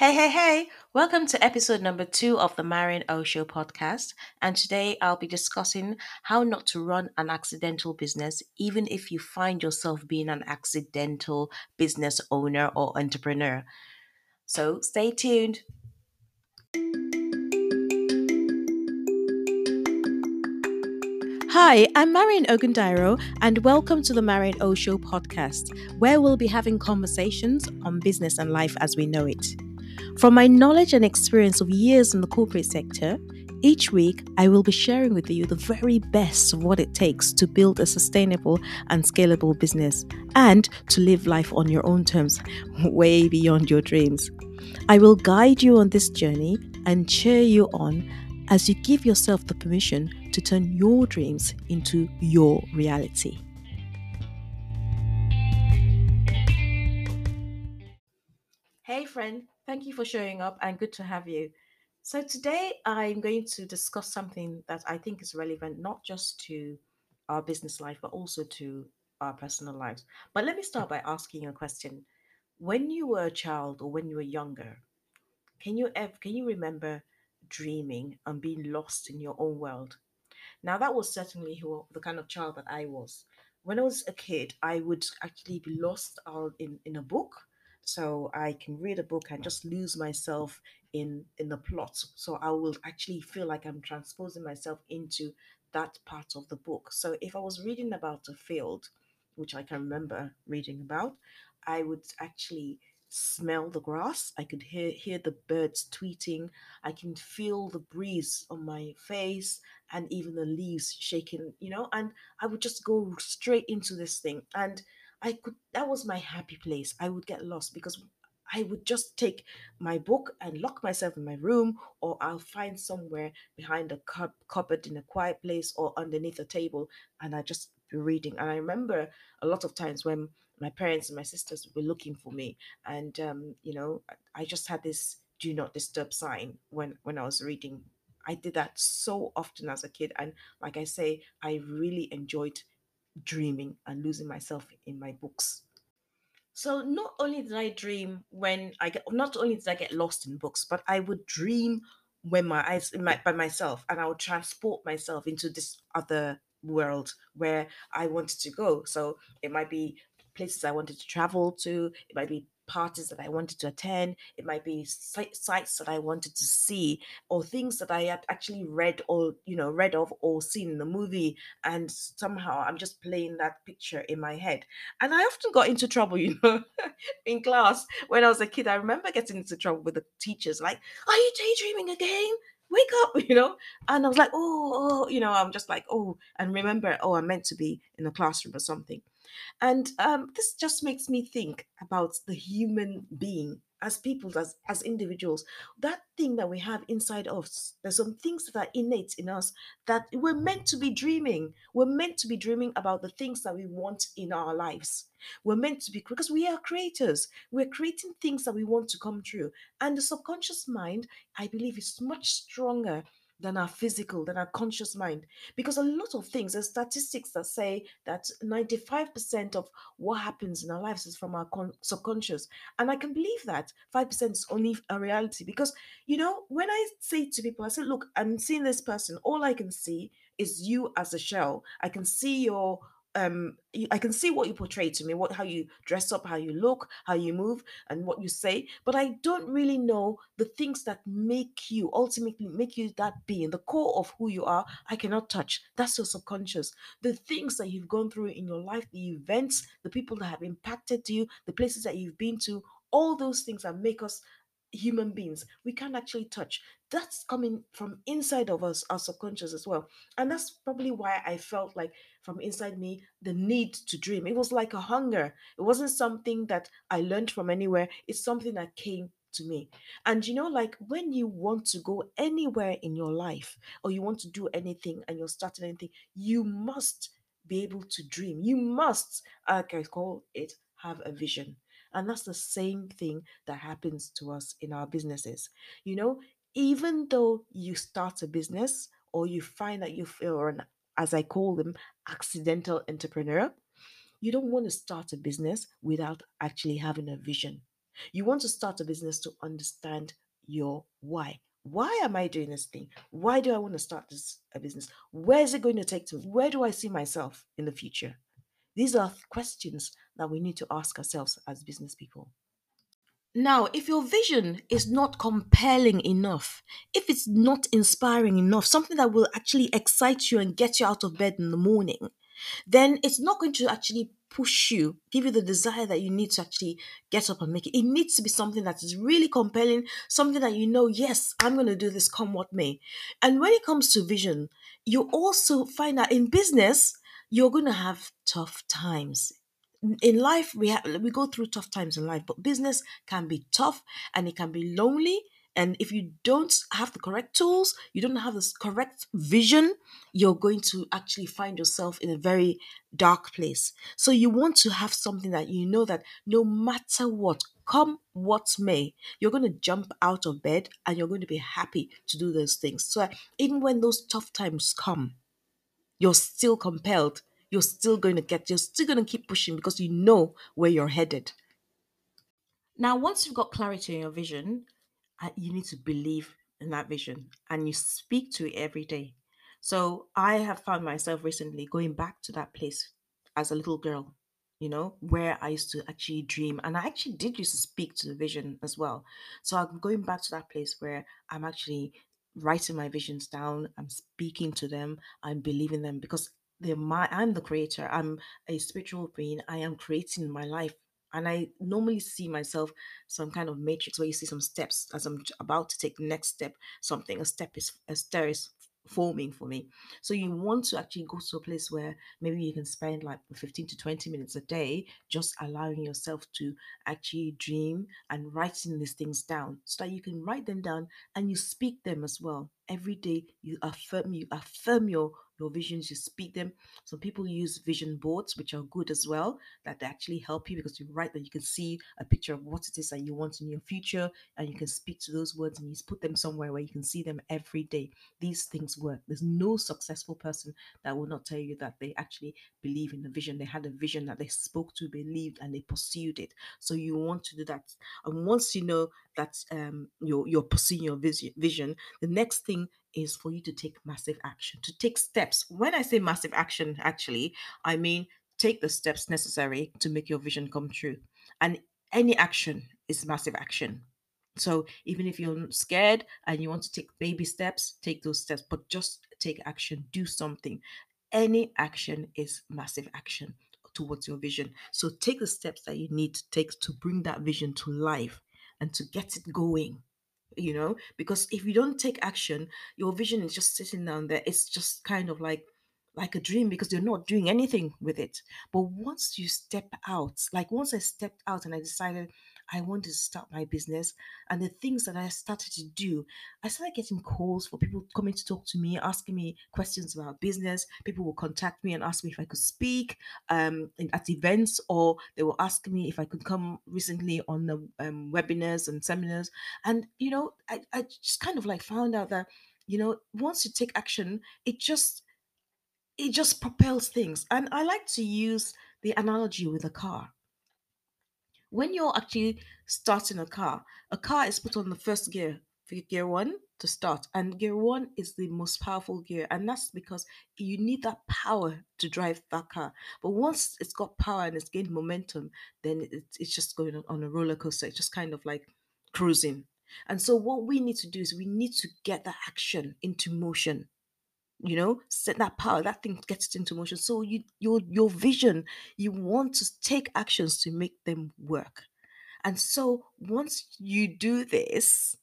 Hey, hey, hey! Welcome to episode number two of the Marion O Show podcast. And today I'll be discussing how not to run an accidental business, even if you find yourself being an accidental business owner or entrepreneur. So stay tuned. Hi, I'm Marion Ogundairo, and welcome to the Marion O Show podcast, where we'll be having conversations on business and life as we know it. From my knowledge and experience of years in the corporate sector, each week I will be sharing with you the very best of what it takes to build a sustainable and scalable business and to live life on your own terms, way beyond your dreams. I will guide you on this journey and cheer you on as you give yourself the permission to turn your dreams into your reality. Hey, friend, thank you for showing up and good to have you. So, today I'm going to discuss something that I think is relevant not just to our business life, but also to our personal lives. But let me start by asking a question. When you were a child or when you were younger, can you ever can you remember dreaming and being lost in your own world? Now, that was certainly who, the kind of child that I was. When I was a kid, I would actually be lost out in, in a book. So I can read a book and just lose myself in in the plot. So I will actually feel like I'm transposing myself into that part of the book. So if I was reading about a field, which I can remember reading about, I would actually smell the grass. I could hear hear the birds tweeting. I can feel the breeze on my face and even the leaves shaking, you know, and I would just go straight into this thing. And I could that was my happy place. I would get lost because I would just take my book and lock myself in my room, or I'll find somewhere behind a cup, cupboard in a quiet place or underneath a table, and I just be reading. And I remember a lot of times when my parents and my sisters were looking for me, and um, you know, I just had this "do not disturb" sign when when I was reading. I did that so often as a kid, and like I say, I really enjoyed dreaming and losing myself in my books. So not only did I dream when I get, not only did I get lost in books, but I would dream when my eyes my, by myself, and I would transport myself into this other world where I wanted to go. So it might be places I wanted to travel to. It might be parties that I wanted to attend. It might be si- sites that I wanted to see, or things that I had actually read or you know read of or seen in the movie, and somehow I'm just playing that picture in my head. And I often got into trouble, you know, in class when I was a kid. I remember getting into trouble with the teachers, like, "Are you daydreaming again?" Wake up, you know, and I was like, oh, oh, you know, I'm just like, oh, and remember, oh, I'm meant to be in the classroom or something. And um, this just makes me think about the human being as people, as, as individuals. That thing that we have inside us, there's some things that are innate in us that we're meant to be dreaming. We're meant to be dreaming about the things that we want in our lives. We're meant to be, because we are creators. We're creating things that we want to come true. And the subconscious mind, I believe, is much stronger than our physical, than our conscious mind. Because a lot of things, there's statistics that say that 95% of what happens in our lives is from our con- subconscious. And I can believe that 5% is only a reality. Because, you know, when I say to people, I say, look, I'm seeing this person, all I can see is you as a shell. I can see your um you- i can see what you portray to me what how you dress up how you look how you move and what you say but i don't really know the things that make you ultimately make you that being. The core of who you are i cannot touch. That's your subconscious. The things that you've gone through in your life the events the people that have impacted you the places that you've been to all those things that make us human beings we can't actually touch. That's coming from inside of us our subconscious as well. And that's probably why i felt like from inside me the need to dream. It was like a hunger. It wasn't something that i learned from anywhere. It's something that came to me. And you know like when you want to go anywhere in your life or you want to do anything and you're starting anything you must be able to dream. You must uh, like i call it have a vision and that's the same thing that happens to us in our businesses. You know, even though you start a business or you find that you feel an, as I call them, accidental entrepreneur, you don't want to start a business without actually having a vision. You want to start a business to understand your why. Why am I doing this thing? Why do I want to start this a business? Where is it going to take to? Where do I see myself in the future? These are questions that we need to ask ourselves as business people. Now, if your vision is not compelling enough, if it's not inspiring enough, something that will actually excite you and get you out of bed in the morning, then it's not going to actually push you, give you the desire that you need to actually get up and make it. It needs to be something that is really compelling, something that you know, yes, I'm going to do this come what may. And when it comes to vision, you also find that in business, you're going to have tough times. In life we have we go through tough times in life but business can be tough and it can be lonely. And if you don't have the correct tools you don't have this correct vision you're going to actually find yourself in a very dark place. So you want to have something that you know that no matter what come what may you're going to jump out of bed and you're going to be happy to do those things. So even when those tough times come you're still compelled you're still going to get, you're still going to keep pushing because you know where you're headed. Now, once you've got clarity in your vision, uh, you need to believe in that vision and you speak to it every day. So I have found myself recently going back to that place as a little girl, you know, where I used to actually dream. And I actually did used to speak to the vision as well. So I'm going back to that place where I'm actually writing my visions down, I'm speaking to them, I'm believing them because they're my I'm the creator. I'm a spiritual being. I am creating my life. And I normally see myself some kind of matrix where you see some steps as I'm about to take the next step, something, a step is a stair is forming for me. So you want to actually go to a place where maybe you can spend like 15 to 20 minutes a day just allowing yourself to actually dream and writing these things down so that you can write them down and you speak them as well. Every day you affirm you affirm your your visions, you speak them. Some people use vision boards, which are good as well, that they actually help you because you write that you can see a picture of what it is that you want in your future and you can speak to those words and you put them somewhere where you can see them every day. These things work. There's no successful person that will not tell you that they actually believe in the vision. They had a vision that they spoke to, believed, and they pursued it. So you want to do that. And once you know that um, you're, you're pursuing your vision, the next thing is for you to take massive action, to take steps. When I say massive action, actually, I mean take the steps necessary to make your vision come true. And any action is massive action. So even if you're scared and you want to take baby steps, take those steps, but just take action, do something. Any action is massive action towards your vision. So take the steps that you need to take to bring that vision to life and to get it going you know because if you don't take action your vision is just sitting down there. It's just kind of like like a dream because you're not doing anything with it. But once you step out like once i stepped out and i decided I wanted to start my business. And the things that I started to do, I started getting calls for people coming to talk to me, asking me questions about business. People will contact me and ask me if I could speak um, at events, or they will ask me if I could come recently on the um, webinars and seminars. And, you know, I, I just kind of like found out that, you know, once you take action, it just, it just propels things. And I like to use the analogy with a car when you're actually starting a car, a car is put on the first gear, gear one to start, and gear one is the most powerful gear, and that's because you need that power to drive that car. But once it's got power and it's gained momentum, then it, it's just going on a roller coaster. It's just kind of like cruising. And so, what we need to do is we need to get that action into motion you know set that power that thing gets it into motion. So you your your vision you want to take actions to make them work. And so once you do this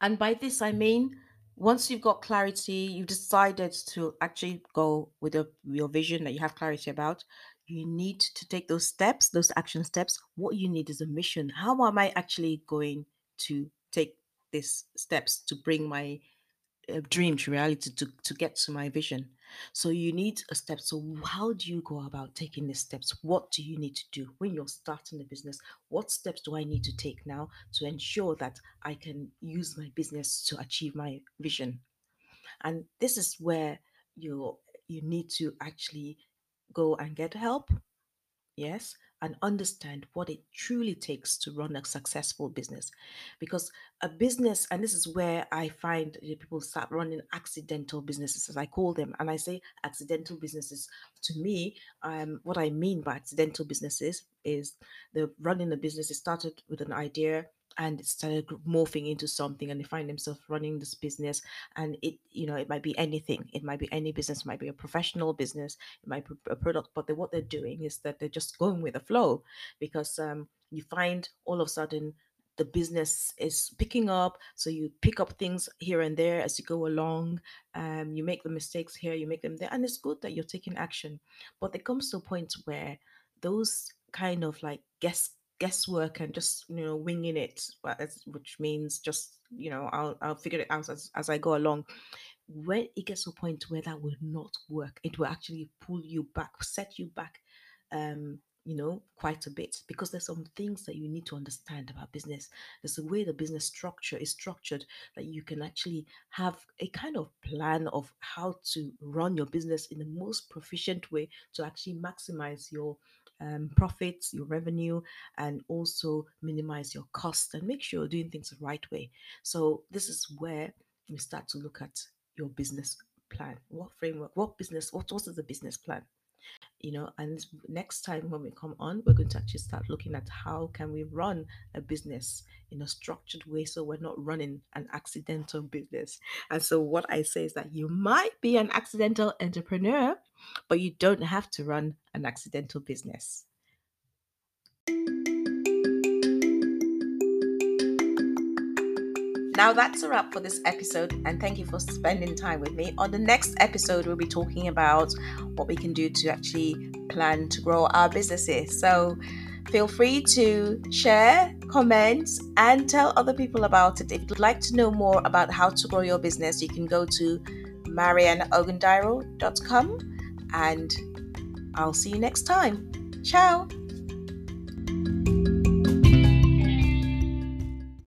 and by this i mean once you've got clarity you've decided to actually go with your vision that you have clarity about you need to take those steps those action steps. What you need is a mission. How am i actually going to take these steps to bring my a dream to reality to, to get to my vision. So you need a step. So how do you go about taking the steps? What do you need to do when you're starting a business? What steps do I need to take now to ensure that I can use my business to achieve my vision? And this is where you you need to actually go and get help. Yes, and understand what it truly takes to run a successful business. Because a business, and this is where I find people start running accidental businesses, as I call them. And I say accidental businesses to me, um, what I mean by accidental businesses is the running a business, it started with an idea and it started morphing into something and they find themselves running this business and it you know it might be anything. It might be any business. It might be a professional business. It might be a product but they, what they're doing is that they're just going with the flow because um, you find all of a sudden the business is picking up so you pick up things here and there as you go along um, you make the mistakes here you make them there and it's good that you're taking action. But there comes to a point where those kind of like guess guesswork and just you know winging it which means just you know i'll, I'll figure it out as, as i go along. When it gets to a point where that will not work it will actually pull you back set you back um you know quite a bit because there's some things that you need to understand about business. There's a way the business structure is structured that you can actually have a kind of plan of how to run your business in the most proficient way to actually maximize your um, profits, your revenue, and also minimize your costs and make sure you're doing things the right way. So, this is where we start to look at your business plan. What framework, what business, what, what is the business plan? You know and next time when we come on we're going to actually start looking at how can we run a business in a structured way so we're not running an accidental business. And so what i say is that you might be an accidental entrepreneur but you don't have to run an accidental business Now that's a wrap for this episode, and thank you for spending time with me. On the next episode, we'll be talking about what we can do to actually plan to grow our businesses. So feel free to share, comment, and tell other people about it. If you'd like to know more about how to grow your business, you can go to marianneogundairo.com and I'll see you next time. Ciao.